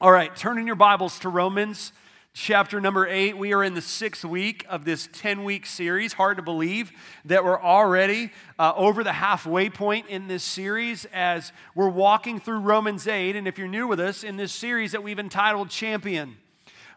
All right, turn in your Bibles to Romans chapter number eight. We are in the sixth week of this 10 week series. Hard to believe that we're already uh, over the halfway point in this series as we're walking through Romans 8. And if you're new with us in this series that we've entitled Champion,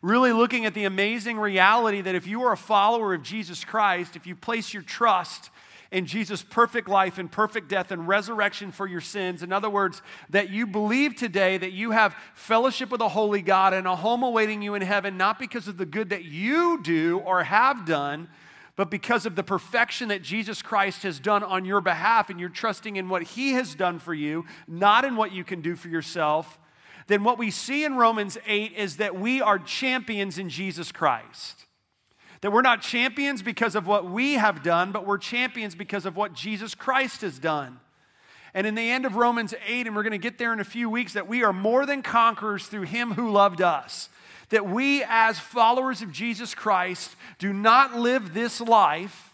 really looking at the amazing reality that if you are a follower of Jesus Christ, if you place your trust in Jesus' perfect life and perfect death and resurrection for your sins. In other words, that you believe today that you have fellowship with a holy God and a home awaiting you in heaven, not because of the good that you do or have done, but because of the perfection that Jesus Christ has done on your behalf, and you're trusting in what He has done for you, not in what you can do for yourself, then what we see in Romans 8 is that we are champions in Jesus Christ. That we're not champions because of what we have done, but we're champions because of what Jesus Christ has done. And in the end of Romans 8, and we're going to get there in a few weeks, that we are more than conquerors through him who loved us. That we, as followers of Jesus Christ, do not live this life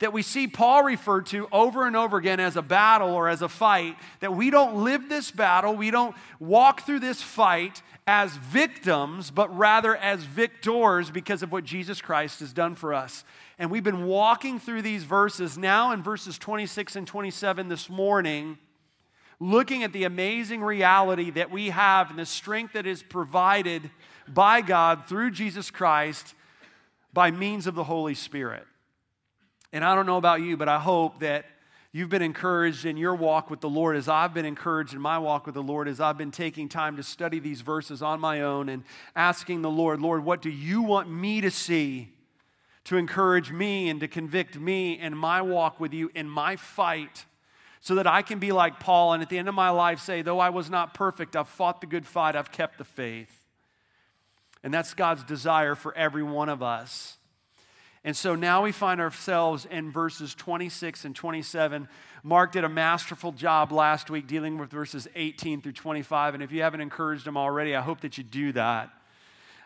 that we see Paul referred to over and over again as a battle or as a fight, that we don't live this battle, we don't walk through this fight as victims, but rather as victors because of what Jesus Christ has done for us. And we've been walking through these verses now in verses 26 and 27 this morning, looking at the amazing reality that we have and the strength that is provided by God through Jesus Christ by means of the Holy Spirit. And I don't know about you, but I hope that You've been encouraged in your walk with the Lord as I've been encouraged in my walk with the Lord as I've been taking time to study these verses on my own and asking the Lord, Lord, what do you want me to see to encourage me and to convict me in my walk with you, in my fight, so that I can be like Paul and at the end of my life say, though I was not perfect, I've fought the good fight, I've kept the faith. And that's God's desire for every one of us. And so now we find ourselves in verses 26 and 27. Mark did a masterful job last week dealing with verses 18 through 25. And if you haven't encouraged him already, I hope that you do that.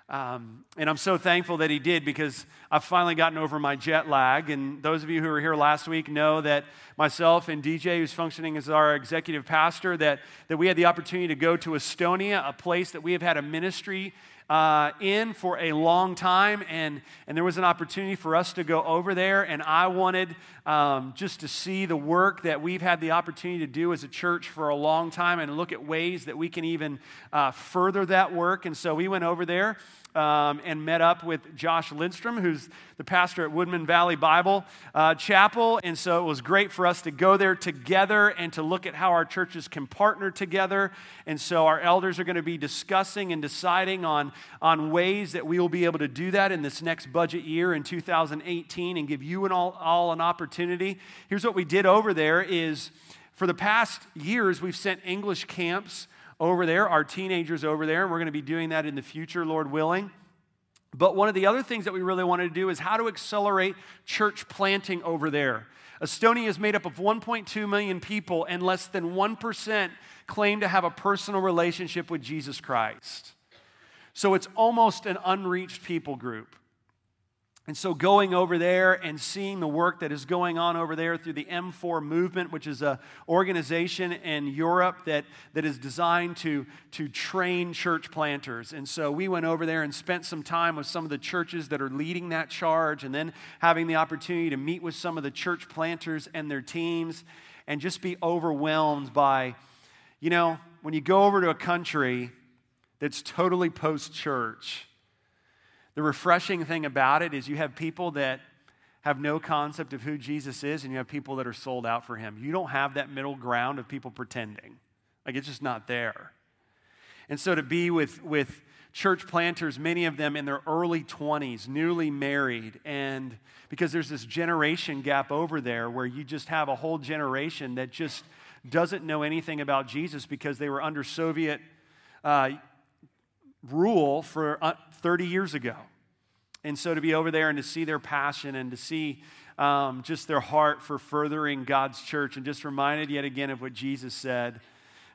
Um, and I'm so thankful that he did because I've finally gotten over my jet lag. And those of you who were here last week know that myself and DJ, who's functioning as our executive pastor, that, that we had the opportunity to go to Estonia, a place that we have had a ministry uh, in for a long time, and, and there was an opportunity for us to go over there. And I wanted um, just to see the work that we've had the opportunity to do as a church for a long time and look at ways that we can even uh, further that work. And so we went over there um, and met up with Josh Lindstrom, who's the pastor at Woodmen Valley Bible uh, Chapel. And so it was great for us to go there together and to look at how our churches can partner together. And so our elders are going to be discussing and deciding on, on ways that we will be able to do that in this next budget year in 2018 and give you and all, all an opportunity. Here's what we did over there is for the past years, we've sent English camps over there, our teenagers over there, and we're going to be doing that in the future, Lord willing. But one of the other things that we really wanted to do is how to accelerate church planting over there. Estonia is made up of 1.2 million people, and less than 1% claim to have a personal relationship with Jesus Christ. So it's almost an unreached people group. And so, going over there and seeing the work that is going on over there through the M4 movement, which is an organization in Europe that, that is designed to, to train church planters. And so, we went over there and spent some time with some of the churches that are leading that charge, and then having the opportunity to meet with some of the church planters and their teams, and just be overwhelmed by, you know, when you go over to a country that's totally post church the refreshing thing about it is you have people that have no concept of who Jesus is, and you have people that are sold out for him. You don't have that middle ground of people pretending. Like it's just not there. And so to be with, with church planters, many of them in their early 20s, newly married, and because there's this generation gap over there where you just have a whole generation that just doesn't know anything about Jesus because they were under Soviet uh, rule for uh, 30 years ago. And so to be over there and to see their passion and to see um, just their heart for furthering God's church, and just reminded yet again of what Jesus said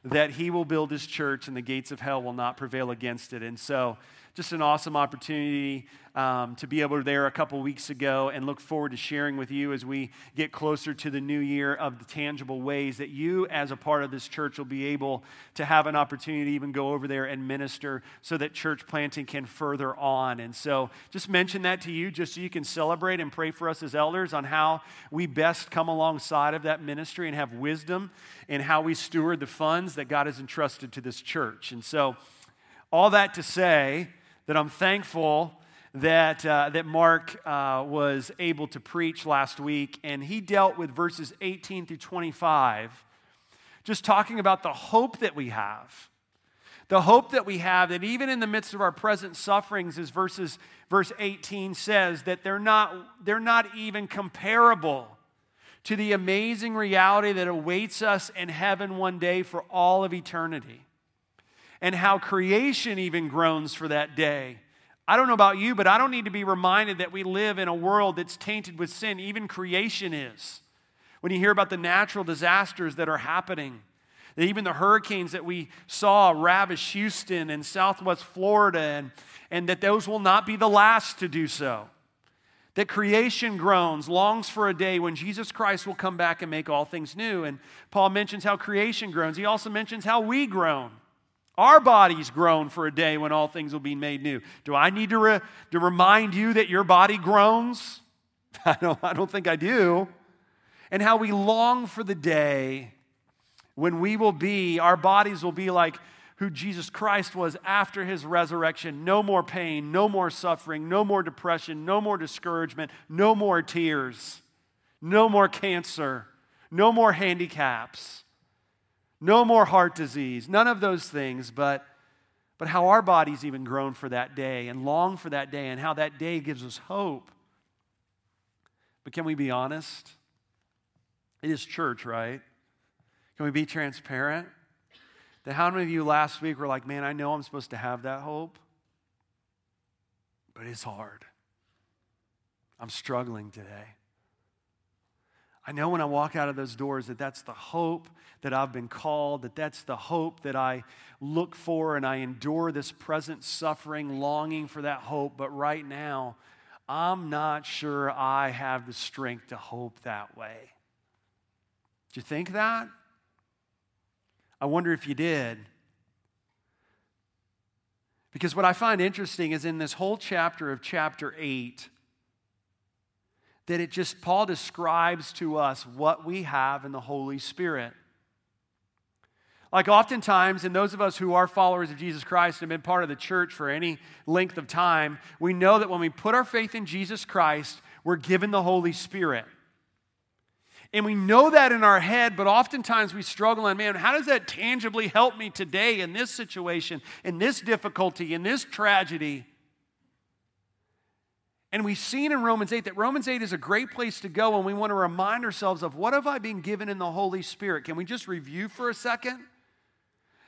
that he will build his church and the gates of hell will not prevail against it. And so, just an awesome opportunity um, to be able to there a couple weeks ago and look forward to sharing with you as we get closer to the new year of the tangible ways that you, as a part of this church, will be able to have an opportunity to even go over there and minister so that church planting can further on. And so, just mention that to you just so you can celebrate and pray for us as elders on how we best come alongside of that ministry and have wisdom in how we steward the funds that God has entrusted to this church. And so, all that to say, that I'm thankful that, uh, that Mark uh, was able to preach last week, and he dealt with verses 18 through 25, just talking about the hope that we have. The hope that we have that even in the midst of our present sufferings, as verses, verse 18 says, that they're not, they're not even comparable to the amazing reality that awaits us in heaven one day for all of eternity and how creation even groans for that day. I don't know about you, but I don't need to be reminded that we live in a world that's tainted with sin. Even creation is. When you hear about the natural disasters that are happening, that even the hurricanes that we saw ravish Houston and southwest Florida, and, and that those will not be the last to do so. That creation groans, longs for a day when Jesus Christ will come back and make all things new. And Paul mentions how creation groans. He also mentions how we groan. Our bodies groan for a day when all things will be made new. Do I need to, re- to remind you that your body groans? I don't, I don't think I do. And how we long for the day when we will be, our bodies will be like who Jesus Christ was after his resurrection. No more pain, no more suffering, no more depression, no more discouragement, no more tears, no more cancer, no more handicaps. No more heart disease, none of those things, but, but how our bodies even groan for that day and long for that day and how that day gives us hope. But can we be honest? It is church, right? Can we be transparent? That how many of you last week were like, man, I know I'm supposed to have that hope, but it's hard. I'm struggling today. I know when I walk out of those doors that that's the hope that I've been called, that that's the hope that I look for, and I endure this present suffering, longing for that hope. But right now, I'm not sure I have the strength to hope that way. Do you think that? I wonder if you did. Because what I find interesting is in this whole chapter of chapter 8, that it just, Paul describes to us what we have in the Holy Spirit. Like oftentimes, in those of us who are followers of Jesus Christ and have been part of the church for any length of time, we know that when we put our faith in Jesus Christ, we're given the Holy Spirit. And we know that in our head, but oftentimes we struggle and man, how does that tangibly help me today in this situation, in this difficulty, in this tragedy? And we've seen in Romans 8 that Romans 8 is a great place to go when we want to remind ourselves of what have I been given in the Holy Spirit. Can we just review for a second?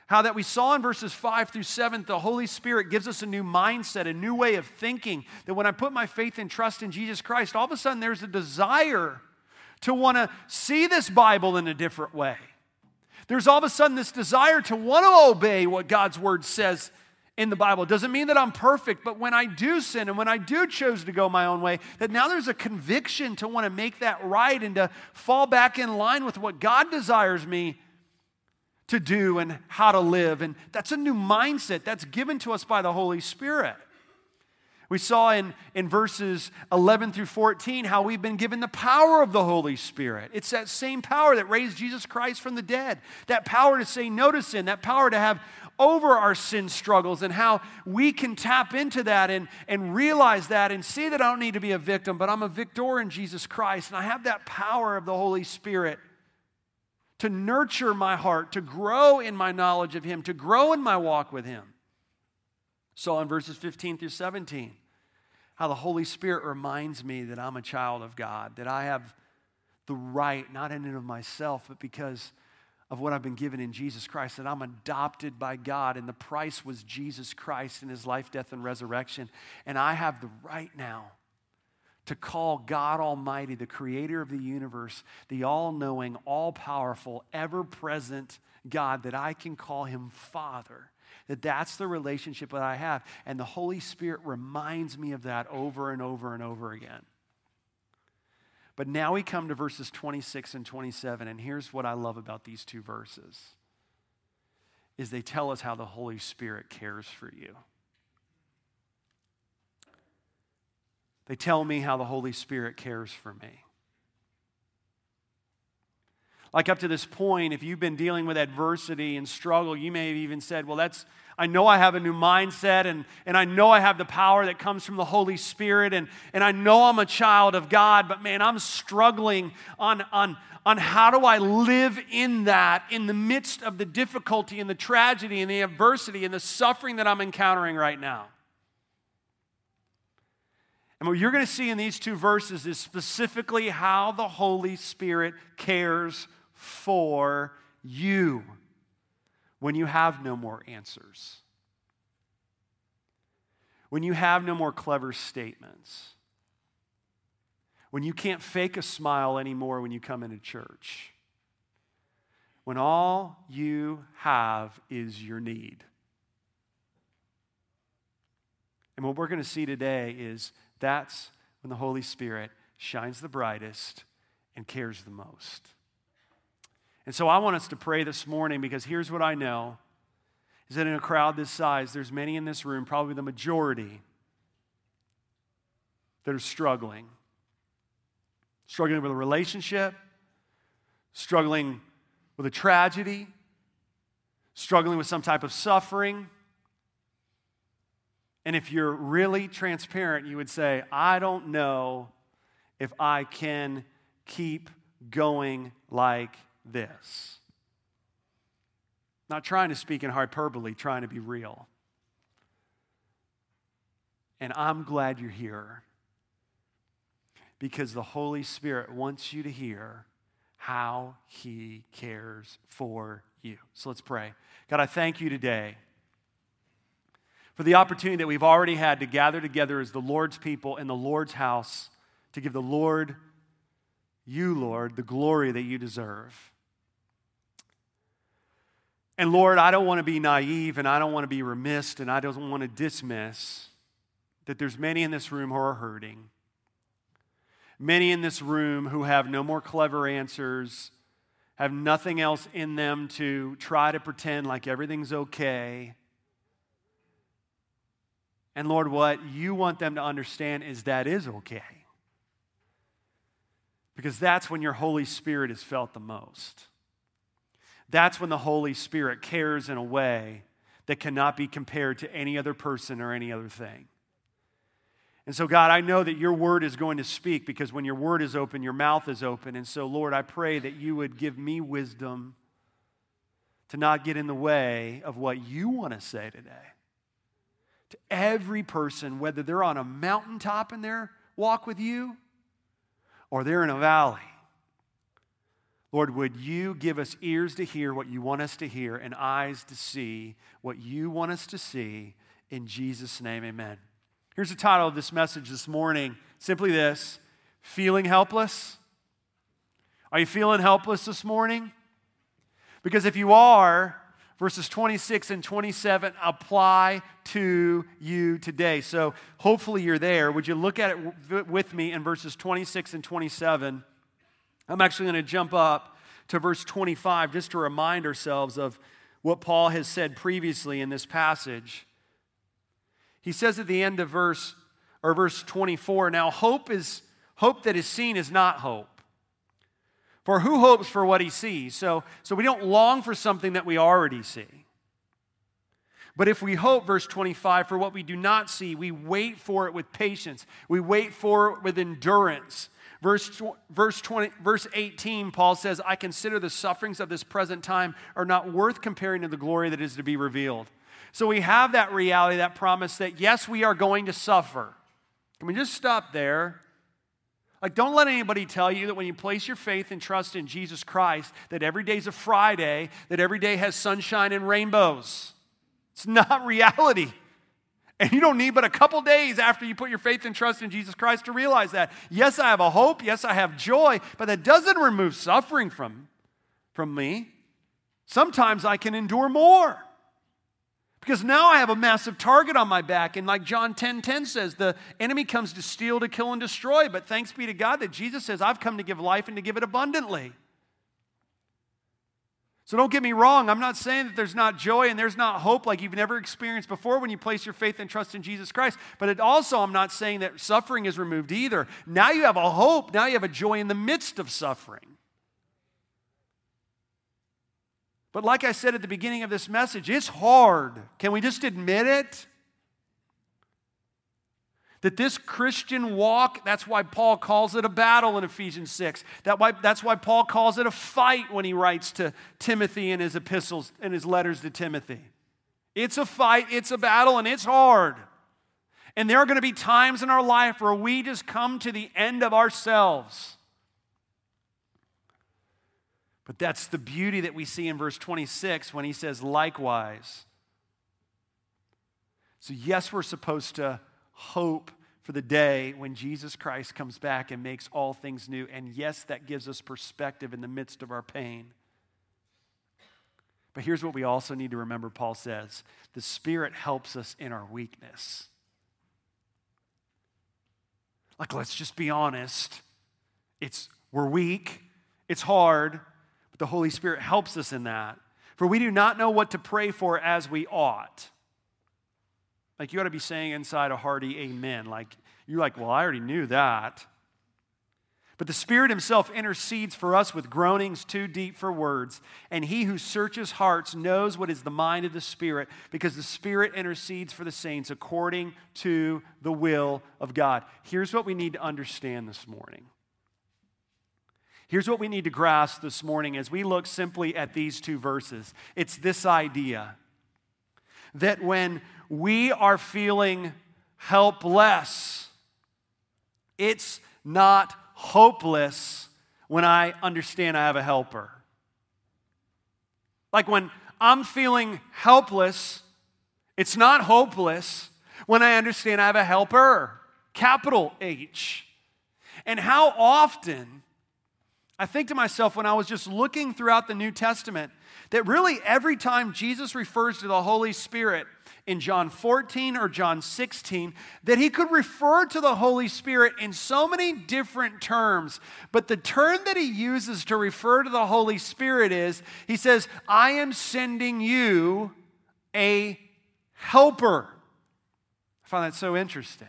How that we saw in verses 5 through 7, the Holy Spirit gives us a new mindset, a new way of thinking. That when I put my faith and trust in Jesus Christ, all of a sudden there's a desire to want to see this Bible in a different way. There's all of a sudden this desire to want to obey what God's word says in the Bible. It doesn't mean that I'm perfect, but when I do sin and when I do choose to go my own way, that now there's a conviction to want to make that right and to fall back in line with what God desires me to do and how to live. And that's a new mindset that's given to us by the Holy Spirit. We saw in, in verses 11 through 14 how we've been given the power of the Holy Spirit. It's that same power that raised Jesus Christ from the dead, that power to say no to sin, that power to have over our sin struggles and how we can tap into that and, and realize that and see that I don't need to be a victim, but I'm a victor in Jesus Christ. And I have that power of the Holy Spirit to nurture my heart, to grow in my knowledge of Him, to grow in my walk with Him. So, in verses 15 through 17, how the Holy Spirit reminds me that I'm a child of God, that I have the right, not in and of myself, but because of what I've been given in Jesus Christ, that I'm adopted by God, and the price was Jesus Christ and his life, death, and resurrection. And I have the right now to call God Almighty, the creator of the universe, the all knowing, all powerful, ever present God, that I can call him Father. That that's the relationship that I have. And the Holy Spirit reminds me of that over and over and over again. But now we come to verses 26 and 27, and here's what I love about these two verses is they tell us how the Holy Spirit cares for you. They tell me how the Holy Spirit cares for me. Like up to this point, if you've been dealing with adversity and struggle, you may have even said, Well, that's, I know I have a new mindset and, and I know I have the power that comes from the Holy Spirit and, and I know I'm a child of God, but man, I'm struggling on, on, on how do I live in that in the midst of the difficulty and the tragedy and the adversity and the suffering that I'm encountering right now. And what you're going to see in these two verses is specifically how the Holy Spirit cares for you when you have no more answers, when you have no more clever statements, when you can't fake a smile anymore when you come into church, when all you have is your need. And what we're going to see today is that's when the Holy Spirit shines the brightest and cares the most. And so I want us to pray this morning because here's what I know is that in a crowd this size, there's many in this room, probably the majority, that are struggling. Struggling with a relationship, struggling with a tragedy, struggling with some type of suffering. And if you're really transparent, you would say, I don't know if I can keep going like this. Not trying to speak in hyperbole, trying to be real. And I'm glad you're here because the Holy Spirit wants you to hear how He cares for you. So let's pray. God, I thank you today for the opportunity that we've already had to gather together as the Lord's people in the Lord's house to give the Lord, you, Lord, the glory that you deserve. And Lord, I don't want to be naive and I don't want to be remiss and I don't want to dismiss that there's many in this room who are hurting. Many in this room who have no more clever answers, have nothing else in them to try to pretend like everything's okay. And Lord, what you want them to understand is that is okay. Because that's when your Holy Spirit is felt the most. That's when the Holy Spirit cares in a way that cannot be compared to any other person or any other thing. And so, God, I know that your word is going to speak because when your word is open, your mouth is open. And so, Lord, I pray that you would give me wisdom to not get in the way of what you want to say today. To every person, whether they're on a mountaintop in their walk with you or they're in a valley. Lord, would you give us ears to hear what you want us to hear and eyes to see what you want us to see? In Jesus' name, amen. Here's the title of this message this morning simply this Feeling Helpless? Are you feeling helpless this morning? Because if you are, verses 26 and 27 apply to you today. So hopefully you're there. Would you look at it with me in verses 26 and 27? I'm actually going to jump up to verse 25 just to remind ourselves of what Paul has said previously in this passage. He says at the end of verse or verse 24, now hope is hope that is seen is not hope. For who hopes for what he sees? So, so we don't long for something that we already see. But if we hope, verse 25, for what we do not see, we wait for it with patience. We wait for it with endurance. Verse, verse, 20, verse 18, Paul says, I consider the sufferings of this present time are not worth comparing to the glory that is to be revealed. So we have that reality, that promise that yes, we are going to suffer. Can we just stop there? Like, don't let anybody tell you that when you place your faith and trust in Jesus Christ, that every day's a Friday, that every day has sunshine and rainbows. It's not reality. And you don't need but a couple days after you put your faith and trust in Jesus Christ to realize that. Yes, I have a hope. Yes, I have joy, but that doesn't remove suffering from, from me. Sometimes I can endure more. Because now I have a massive target on my back. And like John 10 10 says, the enemy comes to steal, to kill, and destroy. But thanks be to God that Jesus says, I've come to give life and to give it abundantly. So don't get me wrong. I'm not saying that there's not joy and there's not hope like you've never experienced before when you place your faith and trust in Jesus Christ. But it also, I'm not saying that suffering is removed either. Now you have a hope. Now you have a joy in the midst of suffering. But like I said at the beginning of this message, it's hard. Can we just admit it? That this Christian walk, that's why Paul calls it a battle in Ephesians 6. That why, that's why Paul calls it a fight when he writes to Timothy in his epistles, and his letters to Timothy. It's a fight, it's a battle, and it's hard. And there are going to be times in our life where we just come to the end of ourselves. But that's the beauty that we see in verse 26 when he says, likewise. So, yes, we're supposed to hope for the day when Jesus Christ comes back and makes all things new. And yes, that gives us perspective in the midst of our pain. But here's what we also need to remember Paul says the Spirit helps us in our weakness. Like, let's just be honest. It's, we're weak, it's hard, but the Holy Spirit helps us in that. For we do not know what to pray for as we ought. Like you ought to be saying inside a hearty amen. Like you're like, well, I already knew that. But the Spirit Himself intercedes for us with groanings too deep for words. And He who searches hearts knows what is the mind of the Spirit, because the Spirit intercedes for the saints according to the will of God. Here's what we need to understand this morning Here's what we need to grasp this morning as we look simply at these two verses it's this idea that when we are feeling helpless, it's not hopeless when I understand I have a helper. Like when I'm feeling helpless, it's not hopeless when I understand I have a helper, capital H. And how often I think to myself when I was just looking throughout the New Testament that really every time Jesus refers to the Holy Spirit in John 14 or John 16, that he could refer to the Holy Spirit in so many different terms. But the term that he uses to refer to the Holy Spirit is he says, I am sending you a helper. I find that so interesting.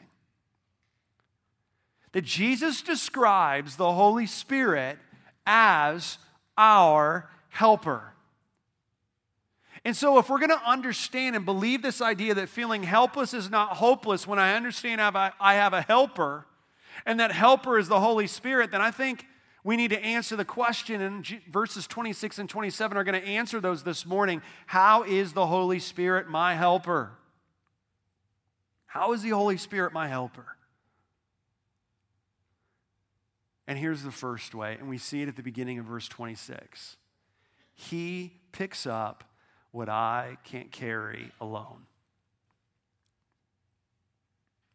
That Jesus describes the Holy Spirit as our helper. And so, if we're going to understand and believe this idea that feeling helpless is not hopeless when I understand I have a helper, and that helper is the Holy Spirit, then I think we need to answer the question, and verses 26 and 27 are going to answer those this morning. How is the Holy Spirit my helper? How is the Holy Spirit my helper? And here's the first way, and we see it at the beginning of verse 26. He picks up what I can't carry alone.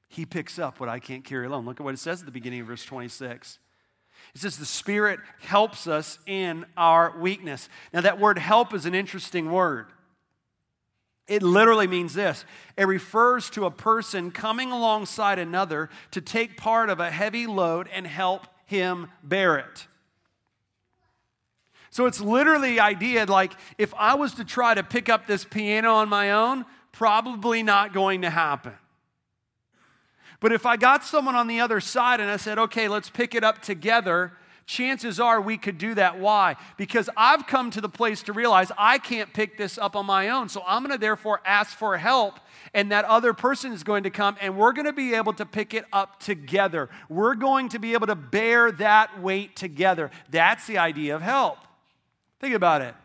He picks up what I can't carry alone. Look at what it says at the beginning of verse 26. It says, The Spirit helps us in our weakness. Now, that word help is an interesting word. It literally means this it refers to a person coming alongside another to take part of a heavy load and help him bear it. So it's literally the idea like if I was to try to pick up this piano on my own, probably not going to happen. But if I got someone on the other side and I said, okay, let's pick it up together, chances are we could do that. Why? Because I've come to the place to realize I can't pick this up on my own. So I'm going to therefore ask for help and that other person is going to come, and we're going to be able to pick it up together. We're going to be able to bear that weight together. That's the idea of help. Think about it.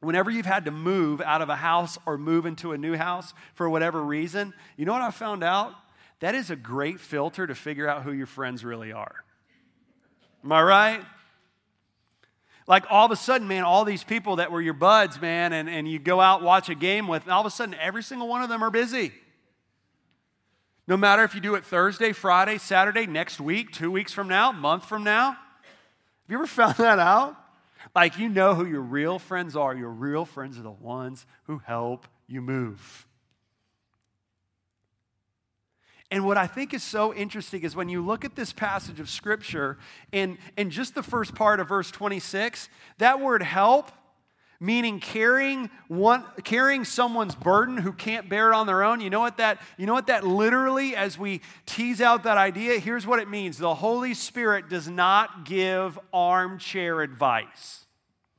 Whenever you've had to move out of a house or move into a new house for whatever reason, you know what I found out? That is a great filter to figure out who your friends really are. Am I right? like all of a sudden, man, all these people that were your buds, man, and, and you go out watch a game with, all of a sudden, every single one of them are busy. No matter if you do it Thursday, Friday, Saturday, next week, two weeks from now, month from now. Have you ever found that out? Like, you know who your real friends are. Your real friends are the ones who help you move. And what I think is so interesting is when you look at this passage of Scripture, in, in just the first part of verse 26, that word help, meaning carrying, one, carrying someone's burden who can't bear it on their own, you know, what that, you know what that literally, as we tease out that idea, here's what it means the Holy Spirit does not give armchair advice.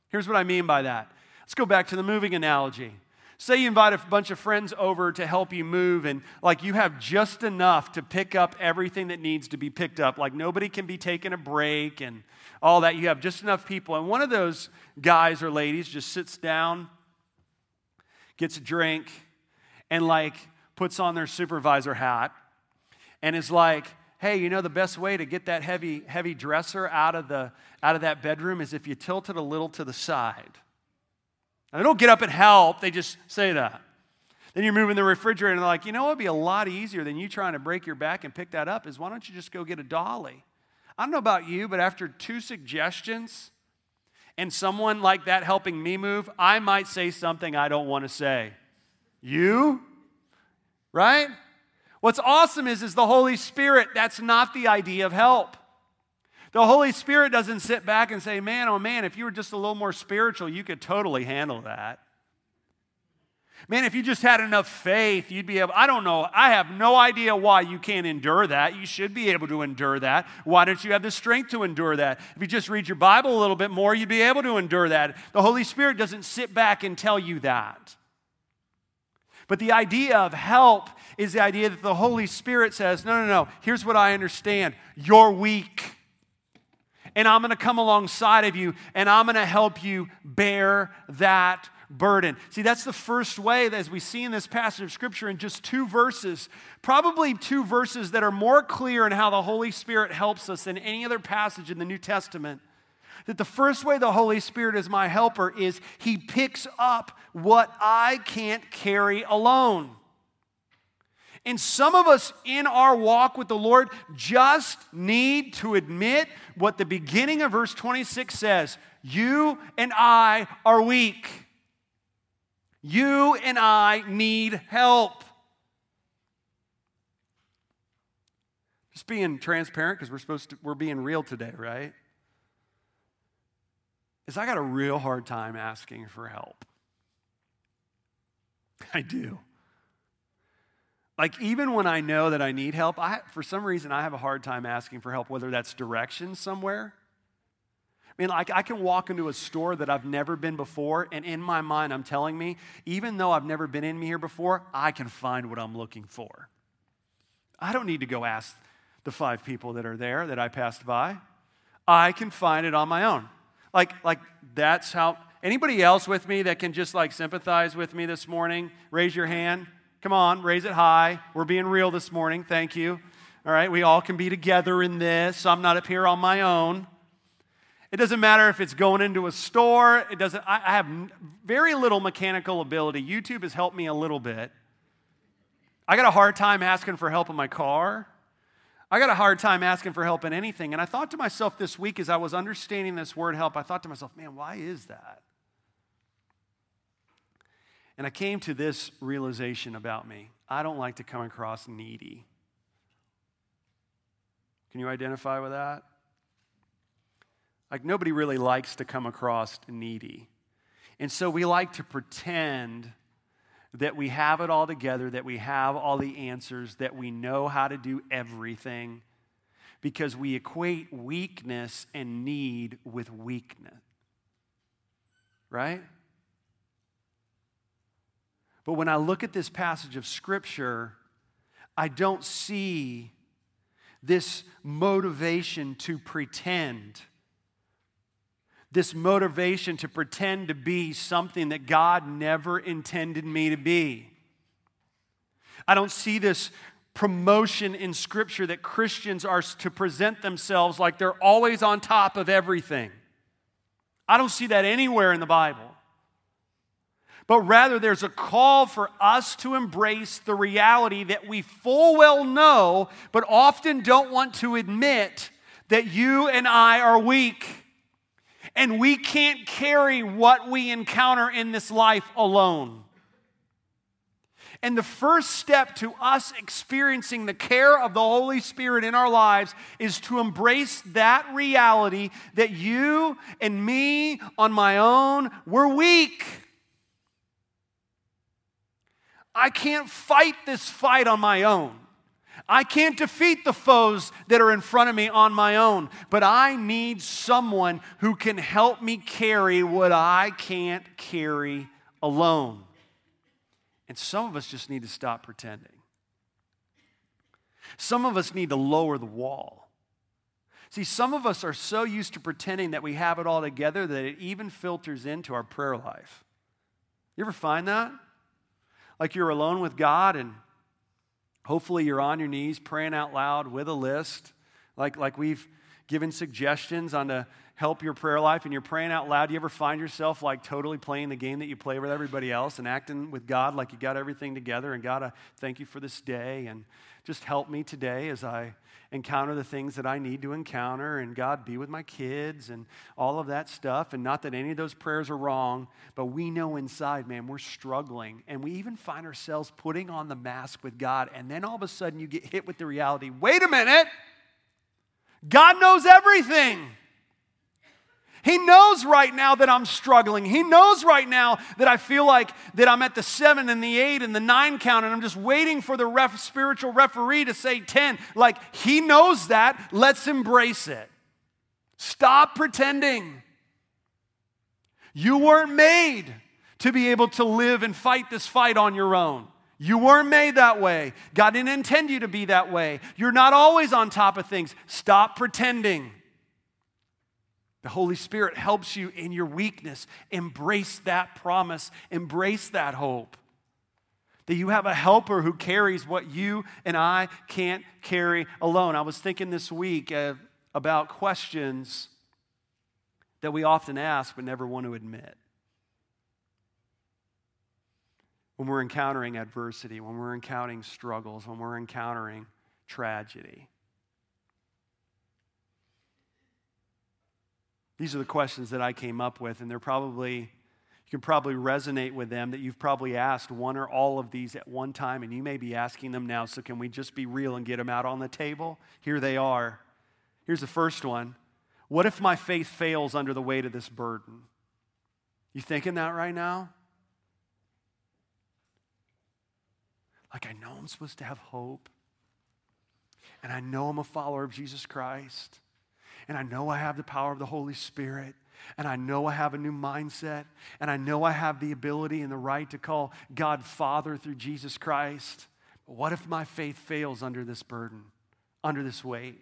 Here's what I mean by that. Let's go back to the moving analogy. Say you invite a bunch of friends over to help you move, and like you have just enough to pick up everything that needs to be picked up. Like nobody can be taking a break and all that. You have just enough people. And one of those guys or ladies just sits down, gets a drink, and like puts on their supervisor hat and is like, hey, you know the best way to get that heavy, heavy dresser out of the out of that bedroom is if you tilt it a little to the side. And they don't get up and help, they just say that. Then you're moving the refrigerator and they're like, you know would be a lot easier than you trying to break your back and pick that up is why don't you just go get a dolly? I don't know about you, but after two suggestions and someone like that helping me move, I might say something I don't want to say. You? Right? What's awesome is, is the Holy Spirit, that's not the idea of help. The Holy Spirit doesn't sit back and say, man, oh man, if you were just a little more spiritual, you could totally handle that. Man, if you just had enough faith, you'd be able. I don't know. I have no idea why you can't endure that. You should be able to endure that. Why don't you have the strength to endure that? If you just read your Bible a little bit more, you'd be able to endure that. The Holy Spirit doesn't sit back and tell you that. But the idea of help is the idea that the Holy Spirit says, no, no, no, here's what I understand. You're weak and I'm to come alongside of you and I'm to help you bear that burden. See, that's the first way that as we see in this passage of scripture in just two verses, probably two verses that are more clear in how the Holy Spirit helps us than any other passage in the New Testament. That the first way the Holy Spirit is my helper is he picks up what I can't carry alone. And some of us in our walk with the Lord just need to admit what the beginning of verse 26 says You and I are weak. You and I need help. Just being transparent because we're supposed to, we're being real today, right? Is I got a real hard time asking for help. I do. Like, even when I know that I need help, I, for some reason, I have a hard time asking for help, whether that's direction somewhere. I mean, like, I can walk into a store that I've never been before, and in my mind, I'm telling me, even though I've never been in here before, I can find what I'm looking for. I don't need to go ask the five people that are there that I passed by. I can find it on my own. Like, like that's how anybody else with me that can just like sympathize with me this morning, raise your hand. Come on, raise it high. We're being real this morning. Thank you. All right, we all can be together in this. I'm not up here on my own. It doesn't matter if it's going into a store. It doesn't. I, I have very little mechanical ability. YouTube has helped me a little bit. I got a hard time asking for help in my car. I got a hard time asking for help in anything. And I thought to myself this week as I was understanding this word help, I thought to myself, man, why is that? And I came to this realization about me I don't like to come across needy. Can you identify with that? Like, nobody really likes to come across needy. And so we like to pretend that we have it all together, that we have all the answers, that we know how to do everything, because we equate weakness and need with weakness. Right? But when I look at this passage of Scripture, I don't see this motivation to pretend, this motivation to pretend to be something that God never intended me to be. I don't see this promotion in Scripture that Christians are to present themselves like they're always on top of everything. I don't see that anywhere in the Bible. But rather there's a call for us to embrace the reality that we full well know, but often don't want to admit that you and I are weak. And we can't carry what we encounter in this life alone. And the first step to us experiencing the care of the Holy Spirit in our lives is to embrace that reality that you and me on my own, we're weak. I can't fight this fight on my own. I can't defeat the foes that are in front of me on my own, but I need someone who can help me carry what I can't carry alone. And some of us just need to stop pretending. Some of us need to lower the wall. See, some of us are so used to pretending that we have it all together that it even filters into our prayer life. You ever find that? Like you're alone with God and hopefully you're on your knees praying out loud with a list, like, like we've given suggestions on to help your prayer life and you're praying out loud. Do you ever find yourself like totally playing the game that you play with everybody else and acting with God like you got everything together and God, I thank you for this day and just help me today as I encounter the things that I need to encounter, and God, be with my kids and all of that stuff. And not that any of those prayers are wrong, but we know inside, man, we're struggling. And we even find ourselves putting on the mask with God, and then all of a sudden you get hit with the reality wait a minute, God knows everything. He knows right now that I'm struggling. He knows right now that I feel like that I'm at the seven and the eight and the nine count, and I'm just waiting for the ref, spiritual referee to say 10. Like, he knows that. Let's embrace it. Stop pretending. You weren't made to be able to live and fight this fight on your own. You weren't made that way. God didn't intend you to be that way. You're not always on top of things. Stop pretending. The Holy Spirit helps you in your weakness. Embrace that promise, embrace that hope. That you have a helper who carries what you and I can't carry alone. I was thinking this week uh, about questions that we often ask but never want to admit. When we're encountering adversity, when we're encountering struggles, when we're encountering tragedy. These are the questions that I came up with, and they're probably, you can probably resonate with them that you've probably asked one or all of these at one time, and you may be asking them now. So, can we just be real and get them out on the table? Here they are. Here's the first one What if my faith fails under the weight of this burden? You thinking that right now? Like, I know I'm supposed to have hope, and I know I'm a follower of Jesus Christ and I know I have the power of the Holy Spirit, and I know I have a new mindset, and I know I have the ability and the right to call God Father through Jesus Christ. But what if my faith fails under this burden, under this weight?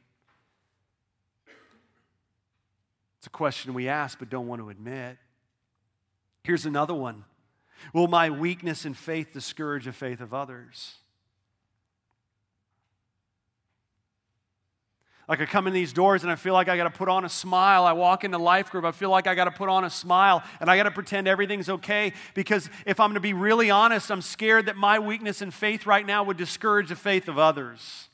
It's a question we ask but don't want to admit. Here's another one Will my weakness in faith discourage the faith of others? Like I come in these doors and I feel like I got to put on a smile. I walk into life group, I feel like I got to put on a smile and I got to pretend everything's okay because if I'm going to be really honest, I'm scared that my weakness in faith right now would discourage the faith of others.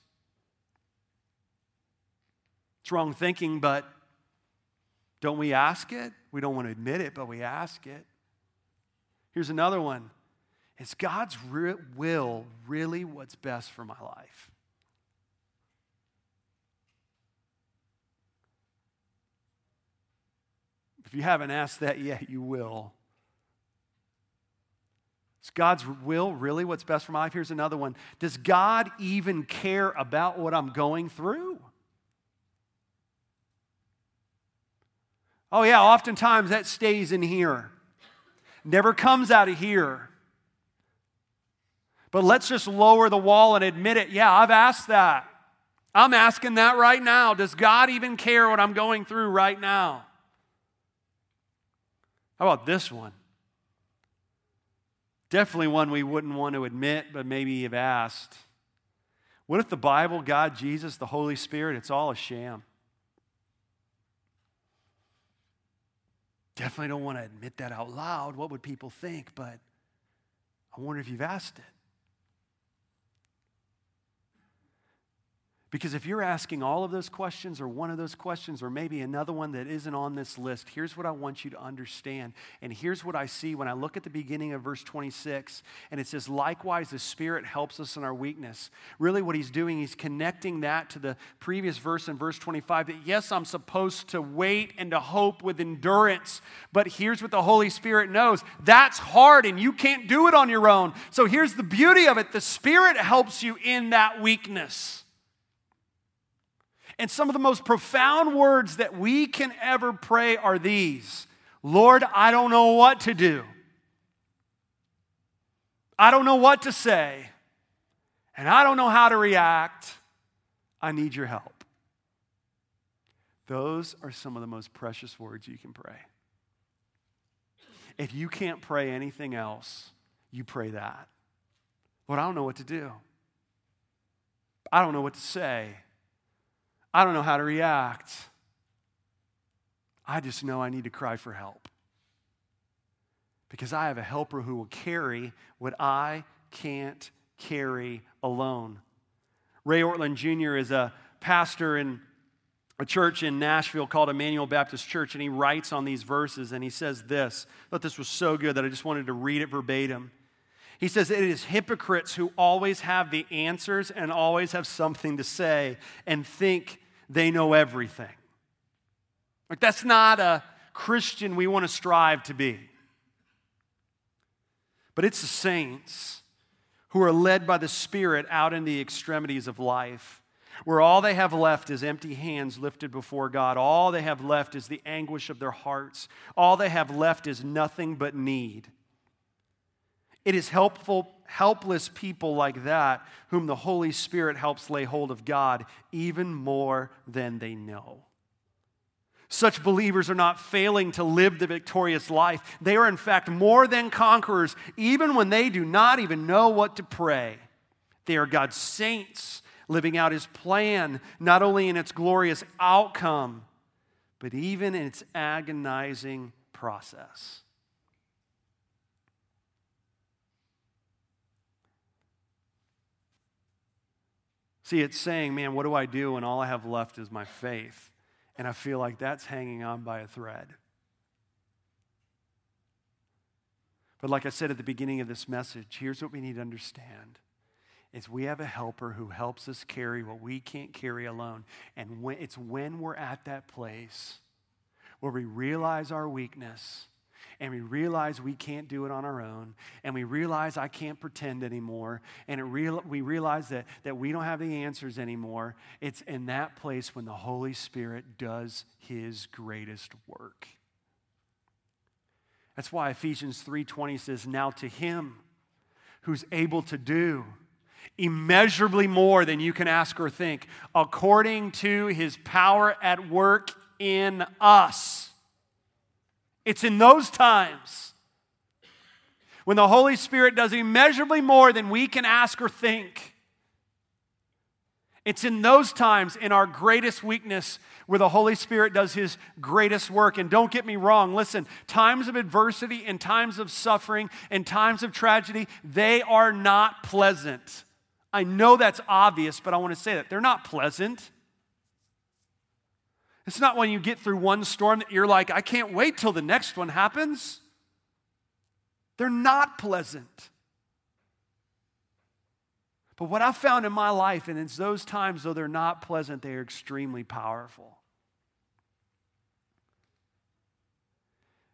It's wrong thinking, but don't we ask it? We don't want to admit it, but we ask it. Here's another one. Is God's will really what's best for my life? If you haven't asked that yet, you will. Is God's will really what's best for my life? Here's another one. Does God even care about what I'm going through? Oh, yeah, oftentimes that stays in here, never comes out of here. But let's just lower the wall and admit it. Yeah, I've asked that. I'm asking that right now. Does God even care what I'm going through right now? How about this one? Definitely one we wouldn't want to admit, but maybe have asked. What if the Bible, God, Jesus, the Holy Spirit, it's all a sham? Definitely don't want to admit that out loud. What would people think? But I wonder if you've asked it. Because if you're asking all of those questions, or one of those questions, or maybe another one that isn't on this list, here's what I want you to understand. And here's what I see when I look at the beginning of verse 26, and it says, Likewise, the Spirit helps us in our weakness. Really, what he's doing, he's connecting that to the previous verse in verse 25 that yes, I'm supposed to wait and to hope with endurance, but here's what the Holy Spirit knows that's hard, and you can't do it on your own. So here's the beauty of it the Spirit helps you in that weakness. And some of the most profound words that we can ever pray are these Lord, I don't know what to do. I don't know what to say. And I don't know how to react. I need your help. Those are some of the most precious words you can pray. If you can't pray anything else, you pray that. Lord, I don't know what to do. I don't know what to say. I don't know how to react. I just know I need to cry for help. Because I have a helper who will carry what I can't carry alone. Ray Ortlund Jr. is a pastor in a church in Nashville called Immanuel Baptist Church, and he writes on these verses, and he says this. I thought this was so good that I just wanted to read it verbatim. He says it is hypocrites who always have the answers and always have something to say and think they know everything. Like, that's not a Christian we want to strive to be. But it's the saints who are led by the Spirit out in the extremities of life, where all they have left is empty hands lifted before God. All they have left is the anguish of their hearts. All they have left is nothing but need. It is helpful, helpless people like that whom the Holy Spirit helps lay hold of God even more than they know. Such believers are not failing to live the victorious life. They are, in fact, more than conquerors, even when they do not even know what to pray. They are God's saints, living out His plan, not only in its glorious outcome, but even in its agonizing process. See, it's saying, man, what do I do when all I have left is my faith? And I feel like that's hanging on by a thread. But like I said at the beginning of this message, here's what we need to understand. Is we have a helper who helps us carry what we can't carry alone. And when, it's when we're at that place where we realize our weakness and we realize we can't do it on our own, and we realize I can't pretend anymore, and real, we realize that, that we don't have the answers anymore, it's in that place when the Holy Spirit does his greatest work. That's why Ephesians 3:20 says, "Now to him who's able to do immeasurably more than you can ask or think, according to his power at work in us." It's in those times when the Holy Spirit does immeasurably more than we can ask or think. It's in those times, in our greatest weakness, where the Holy Spirit does His greatest work. And don't get me wrong, listen, times of adversity and times of suffering and times of tragedy, they are not pleasant. I know that's obvious, but I want to say that. They're not pleasant. It's not when you get through one storm that you're like, I can't wait till the next one happens. They're not pleasant. But what I've found in my life, and it's those times, though they're not pleasant, they are extremely powerful.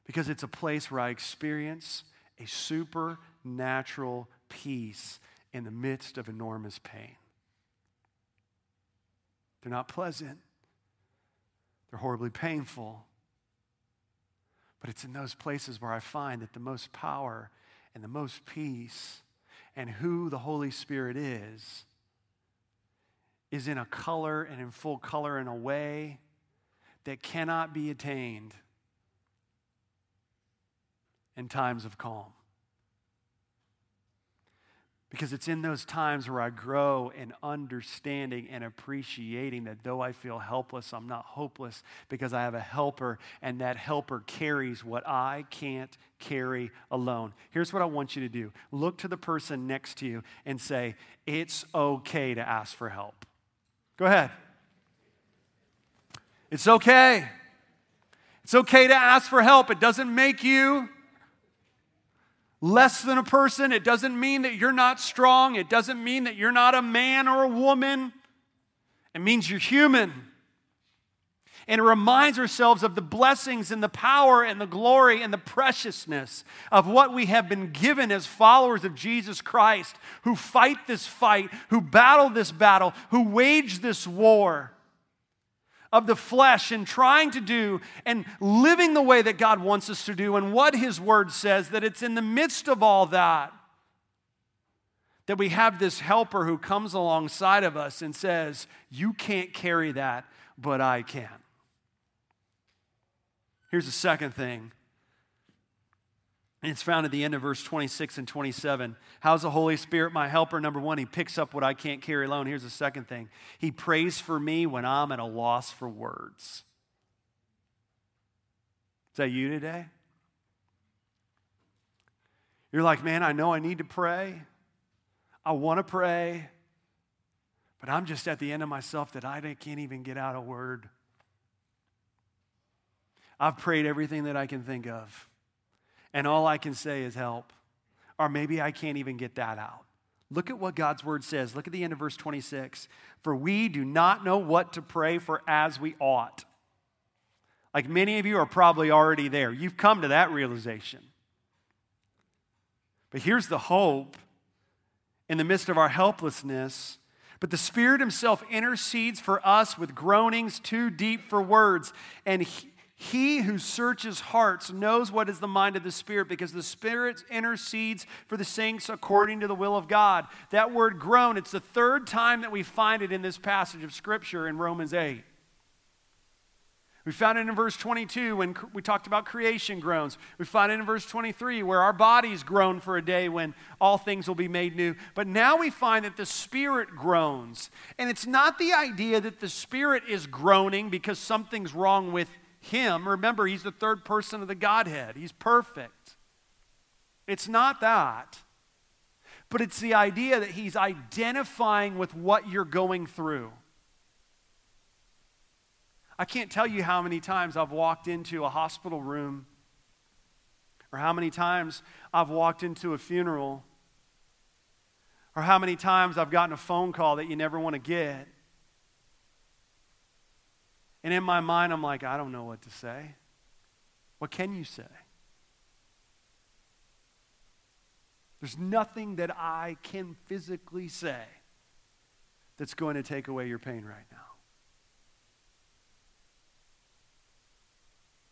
Because it's a place where I experience a supernatural peace in the midst of enormous pain. They're not pleasant. They're horribly painful. But it's in those places where I find that the most power and the most peace and who the Holy Spirit is is in a color and in full color in a way that cannot be attained in times of calm. Because it's in those times where I grow in understanding and appreciating that though I feel helpless, I'm not hopeless because I have a helper, and that helper carries what I can't carry alone. Here's what I want you to do look to the person next to you and say, It's okay to ask for help. Go ahead. It's okay. It's okay to ask for help. It doesn't make you less than a person. It doesn't mean that you're not strong. It doesn't mean that you're not a man or a woman. It means you're human. And it reminds ourselves of the blessings and the power and the glory and the preciousness of what we have been given as followers of Jesus Christ, who fight this fight, who battle this battle, who wage this war of the flesh and trying to do and living the way that God wants us to do and what His Word says, that it's in the midst of all that that we have this helper who comes alongside of us and says, You can't carry that, but I can. Here's the second thing and it's found at the end of verse 26 and 27. How's the Holy Spirit my helper? Number one, he picks up what I can't carry alone. Here's the second thing he prays for me when I'm at a loss for words. Is that you today? You're like, man, I know I need to pray. I want to pray. But I'm just at the end of myself that I can't even get out a word. I've prayed everything that I can think of and all I can say is help. Or maybe I can't even get that out. Look at what God's word says. Look at the end of verse 26. For we do not know what to pray for as we ought. Like many of you are probably already there. You've come to that realization. But here's the hope in the midst of our helplessness. But the Spirit Himself intercedes for us with groanings too deep for words. And he, he who searches hearts knows what is the mind of the Spirit because the Spirit intercedes for the saints according to the will of God. That word groan, it's the third time that we find it in this passage of Scripture in Romans 8. We found it in verse 22 when we talked about creation groans. We find it in verse 23 where our bodies groan for a day when all things will be made new. But now we find that the Spirit groans. And it's not the idea that the Spirit is groaning because something's wrong with him. Remember, he's the third person of the Godhead, he's perfect. It's not that, but it's the idea that he's identifying with what you're going through. I can't tell you how many times I've walked into a hospital room or how many times I've walked into a funeral or how many times I've gotten a phone call that you never want to get and in my mind, I'm like, I don't know what to say. What can you say? There's nothing that I can physically say that's going to take away your pain right now.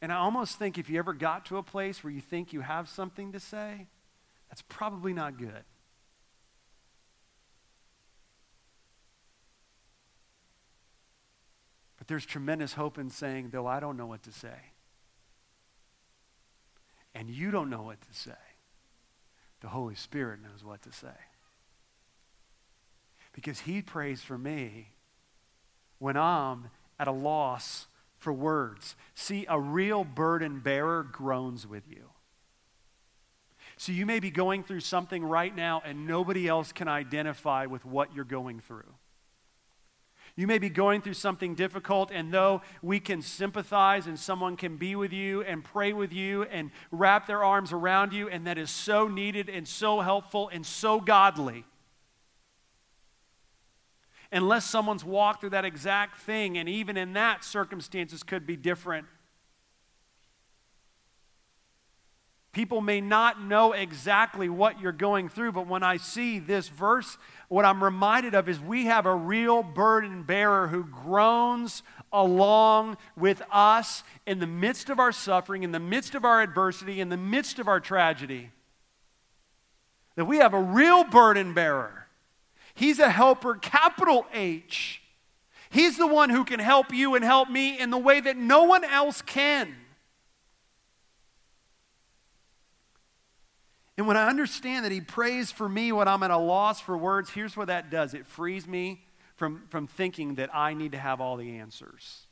And I almost think if you ever got to a place where you think you have something to say, that's probably not good. There's tremendous hope in saying, though I don't know what to say, and you don't know what to say, the Holy Spirit knows what to say. Because He prays for me when I'm at a loss for words. See, a real burden bearer groans with you. So you may be going through something right now and nobody else can identify with what you're going through. You may be going through something difficult, and though we can sympathize and someone can be with you and pray with you and wrap their arms around you, and that is so needed and so helpful and so godly. Unless someone's walked through that exact thing, and even in that, circumstances could be different. People may not know exactly what you're going through, but when I see this verse, what I'm reminded of is we have a real burden bearer who groans along with us in the midst of our suffering, in the midst of our adversity, in the midst of our tragedy. That we have a real burden bearer. He's a helper, capital H. He's the one who can help you and help me in the way that no one else can. And when I understand that He prays for me when I'm at a loss for words, here's what that does it frees me from, from thinking that I need to have all the answers.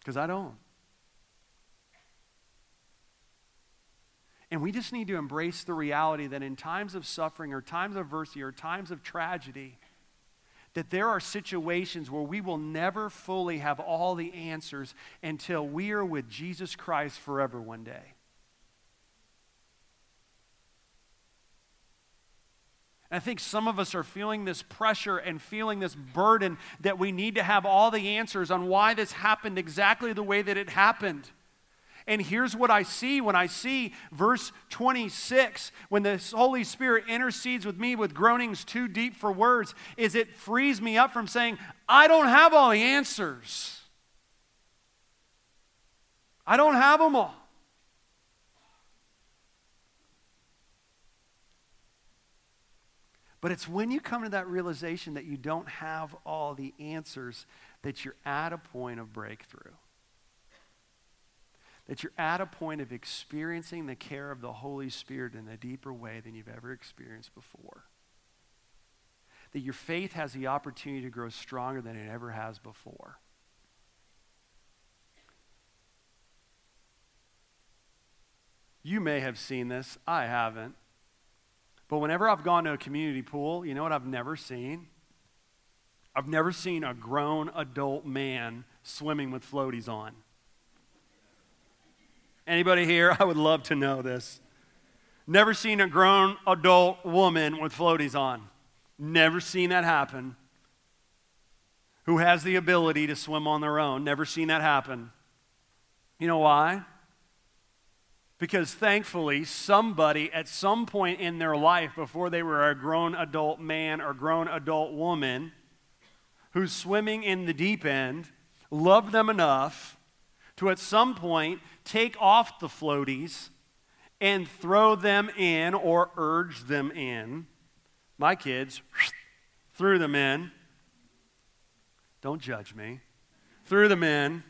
Because I don't. And we just need to embrace the reality that in times of suffering or times of adversity or times of tragedy, that there are situations where we will never fully have all the answers until we are with Jesus Christ forever one day. I think some of us are feeling this pressure and feeling this burden that we need to have all the answers on why this happened exactly the way that it happened. And here's what I see when I see verse 26 when the Holy Spirit intercedes with me with groanings too deep for words is it frees me up from saying I don't have all the answers. I don't have them all. But it's when you come to that realization that you don't have all the answers that you're at a point of breakthrough that you're at a point of experiencing the care of the Holy Spirit in a deeper way than you've ever experienced before. That your faith has the opportunity to grow stronger than it ever has before. You may have seen this, I haven't. But whenever I've gone to a community pool, you know what I've never seen? I've never seen a grown adult man swimming with floaties on. Anybody here? I would love to know this. Never seen a grown adult woman with floaties on. Never seen that happen. Who has the ability to swim on their own. Never seen that happen. You know why? Because thankfully, somebody at some point in their life, before they were a grown adult man or grown adult woman, who's swimming in the deep end, loved them enough to at some point take off the floaties and throw them in or urge them in. My kids threw them in. Don't judge me. Threw them in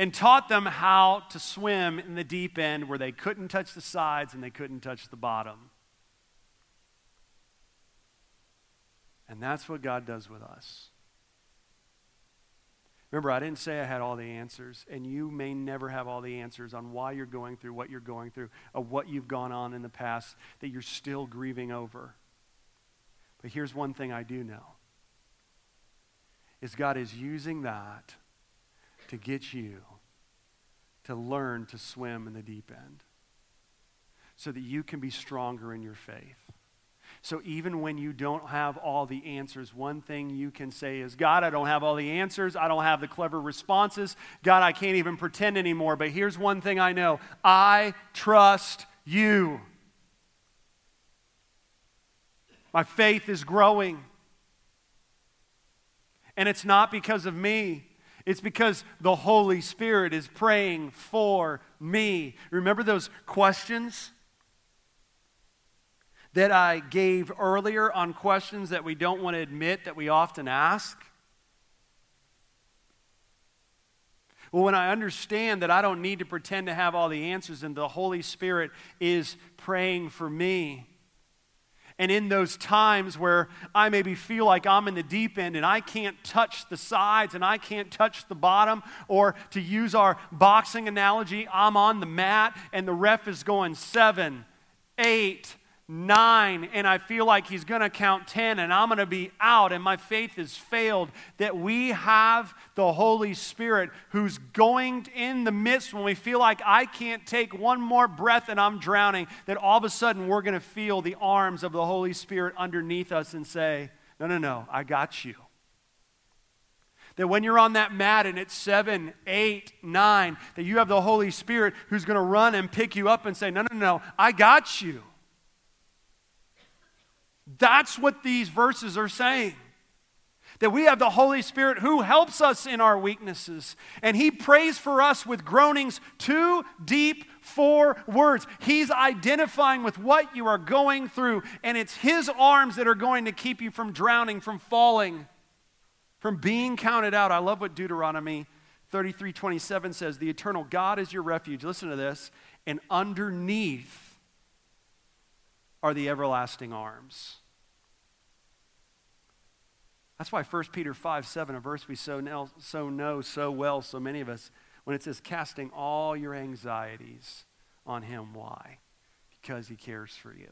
and taught them how to swim in the deep end where they couldn't touch the sides and they couldn't touch the bottom. And that's what God does with us. Remember, I didn't say I had all the answers, and you may never have all the answers on why you're going through what you're going through, or what you've gone on in the past that you're still grieving over. But here's one thing I do know is God is using that to get you to learn to swim in the deep end so that you can be stronger in your faith. So even when you don't have all the answers, one thing you can say is, God, I don't have all the answers. I don't have the clever responses. God, I can't even pretend anymore. But here's one thing I know I trust you. My faith is growing. And it's not because of me. It's because the Holy Spirit is praying for me. Remember those questions? that I gave earlier on questions that we don't want to admit that we often ask? Well, when I understand that I don't need to pretend to have all the answers and the Holy Spirit is praying for me, and in those times where I maybe feel like I'm in the deep end and I can't touch the sides and I can't touch the bottom, or to use our boxing analogy, I'm on the mat and the ref is going seven, eight, nine and I feel like he's going to count 10 and I'm going to be out and my faith has failed, that we have the Holy Spirit who's going in the midst when we feel like I can't take one more breath and I'm drowning, that all of a sudden we're going to feel the arms of the Holy Spirit underneath us and say, No, no, no, I got you. That when you're on that mat and it's seven, eight, nine, that you have the Holy Spirit who's going to run and pick you up and say, No, no, no, I got you. That's what these verses are saying. That we have the Holy Spirit who helps us in our weaknesses. And He prays for us with groanings too deep for words. He's identifying with what you are going through, and it's His arms that are going to keep you from drowning, from falling, from being counted out. I love what Deuteronomy 33 27 says The eternal God is your refuge. Listen to this and underneath are the everlasting arms. That's why 1 Peter 5 7, a verse we so know, so know so well, so many of us, when it says, casting all your anxieties on him. Why? Because he cares for you.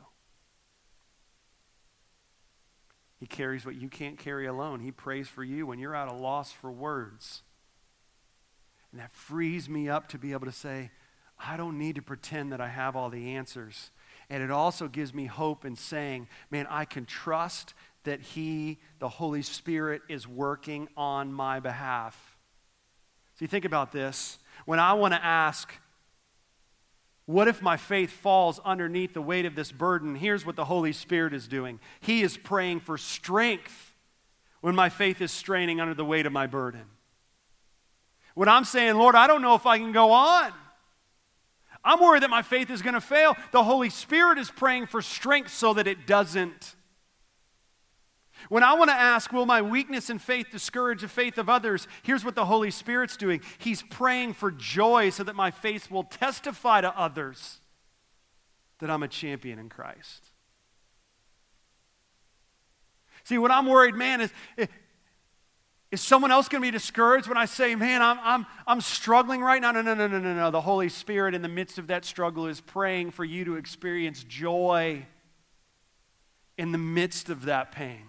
He carries what you can't carry alone. He prays for you when you're at a loss for words. And that frees me up to be able to say, I don't need to pretend that I have all the answers. And it also gives me hope in saying, man, I can trust that He, the Holy Spirit, is working on my behalf. So you think about this. When I want to ask, what if my faith falls underneath the weight of this burden? Here's what the Holy Spirit is doing He is praying for strength when my faith is straining under the weight of my burden. When I'm saying, Lord, I don't know if I can go on. I'm worried that my faith is going to fail. The Holy Spirit is praying for strength so that it doesn't. When I want to ask, will my weakness and faith discourage the faith of others? Here's what the Holy Spirit's doing He's praying for joy so that my faith will testify to others that I'm a champion in Christ. See, what I'm worried, man, is. Eh, Is someone else going to be discouraged when I say, man, I'm, I'm, I'm struggling right now? No, no, no, no, no, no. The Holy Spirit, in the midst of that struggle, is praying for you to experience joy in the midst of that pain.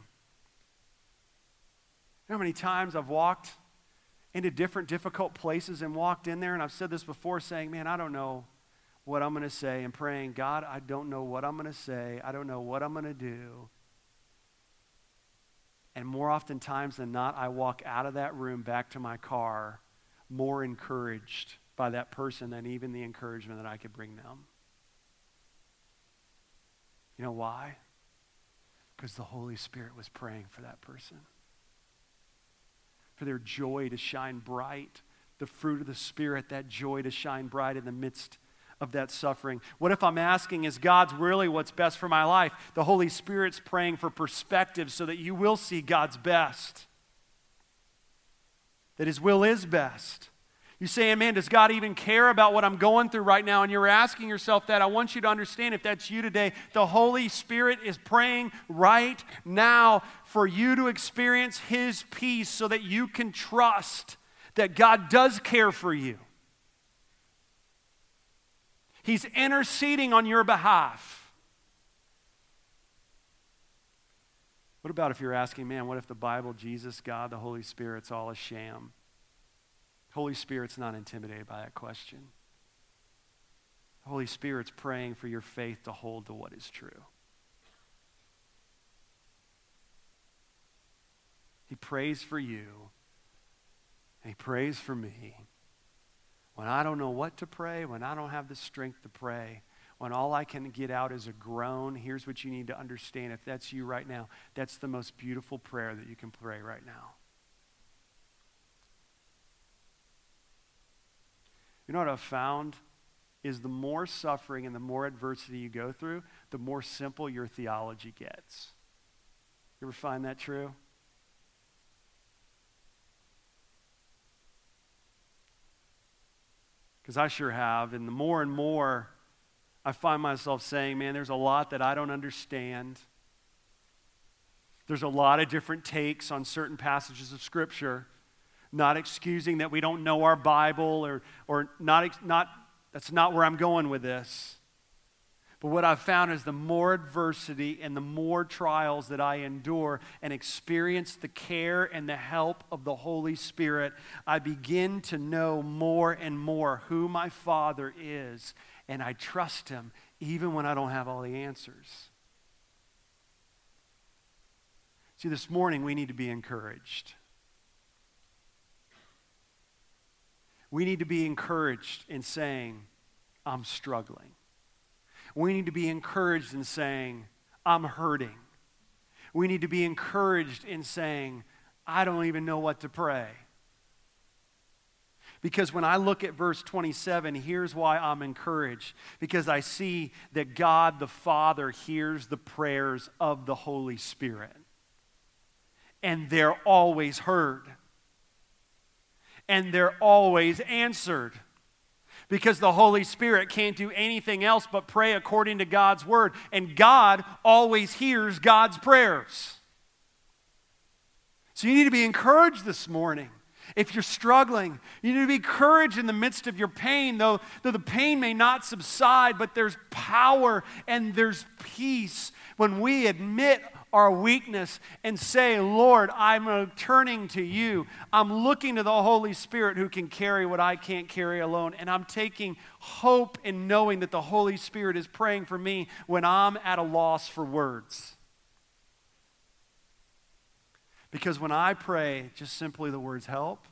You know how many times I've walked into different difficult places and walked in there, and I've said this before, saying, Man, I don't know what I'm going to say, and praying, God, I don't know what I'm going to say. I don't know what I'm going to do. And more often times than not, I walk out of that room back to my car more encouraged by that person than even the encouragement that I could bring them. You know why? Because the Holy Spirit was praying for that person for their joy to shine bright, the fruit of the Spirit, that joy to shine bright in the midst of that suffering? What if I'm asking, is God's really what's best for my life? The Holy Spirit's praying for perspective so that you will see God's best, that His will is best. You say, man, does God even care about what I'm going through right now? And you're asking yourself that. I want you to understand if that's you today, the Holy Spirit is praying right now for you to experience His peace so that you can trust that God does care for you. He's interceding on your behalf. What about if you're asking, man, what if the Bible, Jesus, God, the Holy Spirit's all a sham? Holy Spirit's not intimidated by that question. The Holy Spirit's praying for your faith to hold to what is true. He prays for you, and He prays for me. When I don't know what to pray, when I don't have the strength to pray, when all I can get out is a groan, here's what you need to understand. If that's you right now, that's the most beautiful prayer that you can pray right now. You know what I've found? Is the more suffering and the more adversity you go through, the more simple your theology gets. You ever find that true? Because I sure have. And the more and more I find myself saying, man, there's a lot that I don't understand. There's a lot of different takes on certain passages of Scripture not excusing that we don't know our Bible or, or not, not, that's not where I'm going with this. But what I've found is the more adversity and the more trials that I endure and experience the care and the help of the Holy Spirit, I begin to know more and more who my Father is, and I trust Him even when I don't have all the answers. See, this morning we need to be encouraged. We need to be encouraged in saying, I'm struggling. We need to be encouraged in saying, I'm hurting. We need to be encouraged in saying, I don't even know what to pray. Because when I look at verse 27, here's why I'm encouraged. Because I see that God the Father hears the prayers of the Holy Spirit. And they're always heard and they're always answered. Because the Holy Spirit can't do anything else but pray according to God's word. And God always hears God's prayers. So you need to be encouraged this morning. If you're struggling, you need to be encouraged in the midst of your pain, though, though the pain may not subside, but there's power and there's peace when we admit our weakness and say, Lord, I'm turning to you. I'm looking to the Holy Spirit who can carry what I can't carry alone. And I'm taking hope in knowing that the Holy Spirit is praying for me when I'm at a loss for words. Because when I pray, just simply the words help,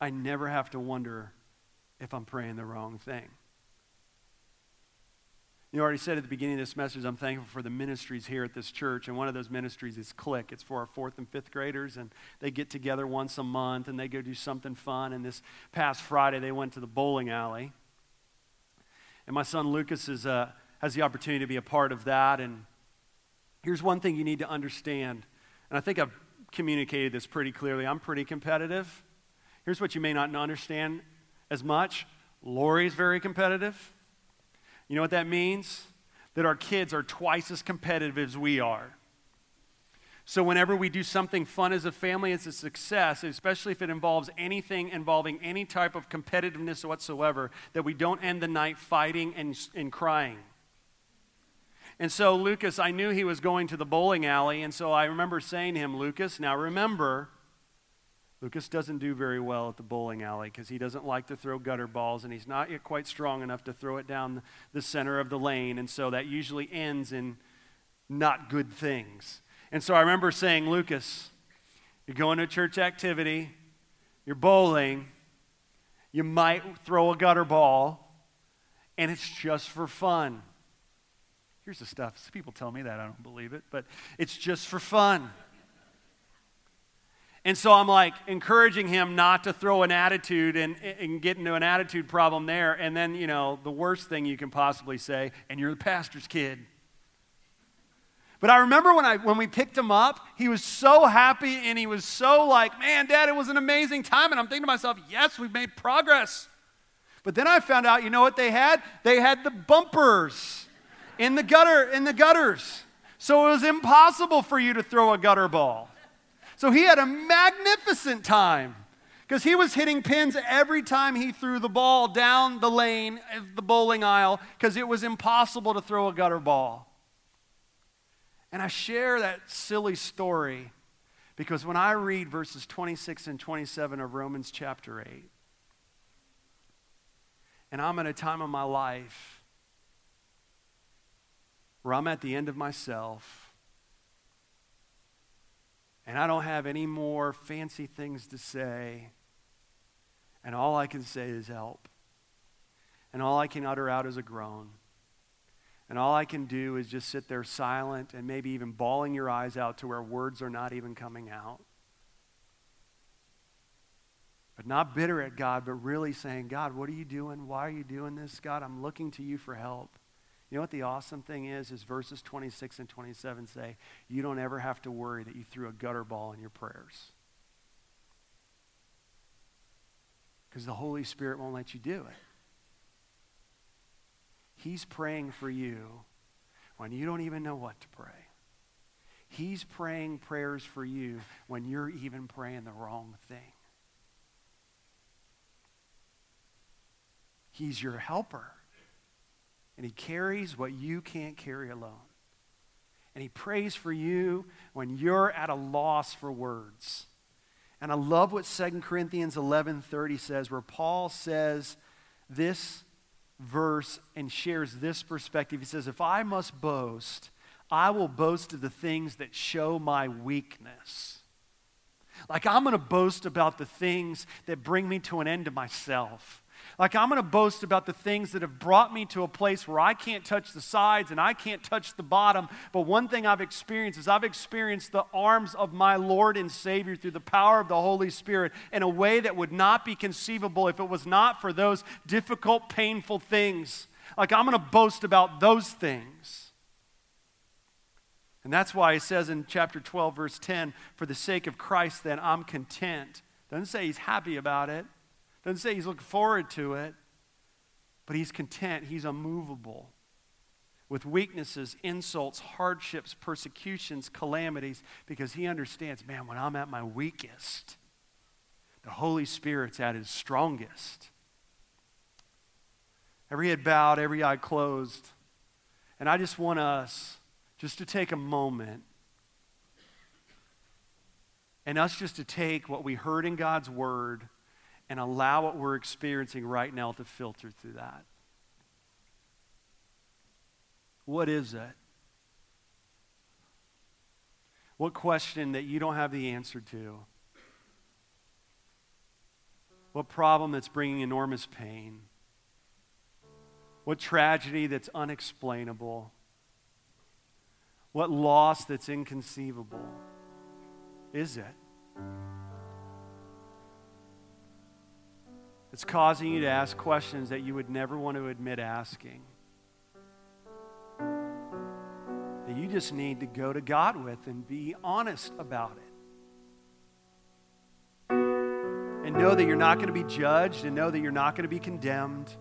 I never have to wonder if I'm praying the wrong thing. You already said at the beginning of this message, I'm thankful for the ministries here at this church. And one of those ministries is Click. It's for our fourth and fifth graders. And they get together once a month and they go do something fun. And this past Friday, they went to the bowling alley. And my son Lucas is, uh, has the opportunity to be a part of that. And here's one thing you need to understand. And I think I've communicated this pretty clearly. I'm pretty competitive. Here's what you may not understand as much Lori's very competitive. You know what that means? That our kids are twice as competitive as we are. So, whenever we do something fun as a family, it's a success, especially if it involves anything involving any type of competitiveness whatsoever, that we don't end the night fighting and, and crying. And so, Lucas, I knew he was going to the bowling alley, and so I remember saying to him, Lucas, now remember, Lucas doesn't do very well at the bowling alley because he doesn't like to throw gutter balls and he's not yet quite strong enough to throw it down the center of the lane. And so that usually ends in not good things. And so I remember saying, Lucas, you're going to church activity, you're bowling, you might throw a gutter ball, and it's just for fun. Here's the stuff. People tell me that. I don't believe it, but it's just for fun. And so I'm like encouraging him not to throw an attitude and, and get into an attitude problem there. And then, you know, the worst thing you can possibly say, and you're the pastor's kid. But I remember when, I, when we picked him up, he was so happy and he was so like, man, dad, it was an amazing time. And I'm thinking to myself, yes, we've made progress. But then I found out, you know what they had? They had the bumpers in the gutter, in the gutters. So it was impossible for you to throw a gutter ball. So he had a magnificent time because he was hitting pins every time he threw the ball down the lane of the bowling aisle because it was impossible to throw a gutter ball. And I share that silly story because when I read verses 26 and 27 of Romans chapter 8, and I'm in a time of my life where I'm at the end of myself and I don't have any more fancy things to say. And all I can say is help. And all I can utter out is a groan. And all I can do is just sit there silent and maybe even bawling your eyes out to where words are not even coming out. But not bitter at God, but really saying, God, what are you doing? Why are you doing this? God, I'm looking to you for help. You know what the awesome thing is? Is verses 26 and 27 say, you don't ever have to worry that you threw a gutter ball in your prayers. Because the Holy Spirit won't let you do it. He's praying for you when you don't even know what to pray. He's praying prayers for you when you're even praying the wrong thing. He's your helper and He carries what you can't carry alone. And He prays for you when you're at a loss for words. And I love what 2 Corinthians 11:30 says where Paul says this verse and shares this perspective. He says, "If I must boast, I will boast of the things that show my weakness." Like I'm going to boast about the things that bring me to an end to myself. Like, I'm going to boast about the things that have brought me to a place where I can't touch the sides and I can't touch the bottom. But one thing I've experienced is I've experienced the arms of my Lord and Savior through the power of the Holy Spirit in a way that would not be conceivable if it was not for those difficult, painful things. Like, I'm going to boast about those things. And that's why he says in chapter 12, verse 10, for the sake of Christ, then I'm content Doesn't say he's happy about it. Doesn't say he's looking forward to it. But he's content. He's unmovable with weaknesses, insults, hardships, persecutions, calamities, because he understands, man, when I'm at my weakest, the Holy Spirit's at his strongest. Every head bowed, every eye closed. And I just want us just to take a moment and us just to take what we heard in God's Word and allow what we're experiencing right now to filter through that. What is it? What question that you don't have the answer to? What problem that's bringing enormous pain? What tragedy that's unexplainable? What loss that's inconceivable? Is it? It's causing you to ask questions that you would never want to admit asking. That you just need to go to God with and be honest about it. And know that you're not going to be judged and know that you're not going to be condemned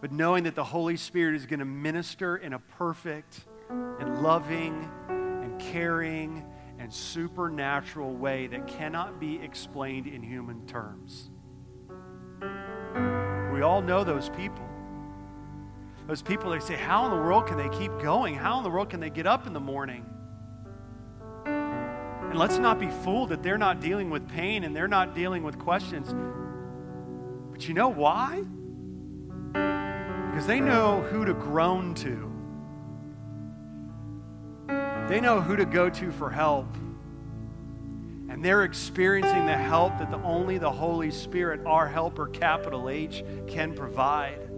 but knowing that the Holy Spirit is going to minister in a perfect and loving and caring and supernatural way that cannot be explained in human terms. We all know those people. Those people, they say, How in the world can they keep going? How in the world can they get up in the morning? And let's not be fooled that they're not dealing with pain and they're not dealing with questions. But you know why? Because they know who to groan to, they know who to go to for help. And they're experiencing the help that the, only the Holy Spirit, our helper, capital H, can provide.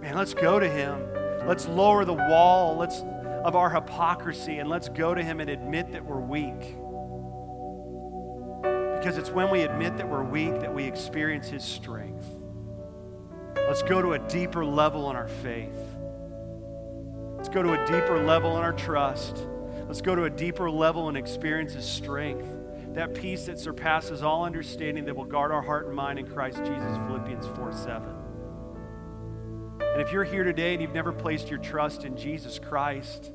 Man, let's go to Him. Let's lower the wall let's, of our hypocrisy and let's go to Him and admit that we're weak. Because it's when we admit that we're weak that we experience His strength. Let's go to a deeper level in our faith. Let's go to a deeper level in our trust. Let's go to a deeper level and experience His strength. That peace that surpasses all understanding that will guard our heart and mind in Christ Jesus, Philippians 4 7. And if you're here today and you've never placed your trust in Jesus Christ,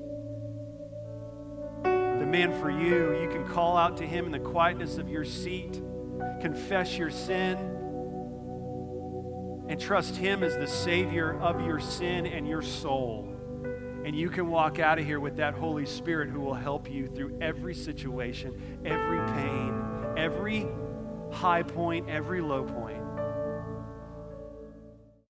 the man for you, you can call out to Him in the quietness of your seat, confess your sin and trust Him as the Savior of your sin and your soul. And you can walk out of here with that Holy Spirit who will help you through every situation, every pain, every high point, every low point.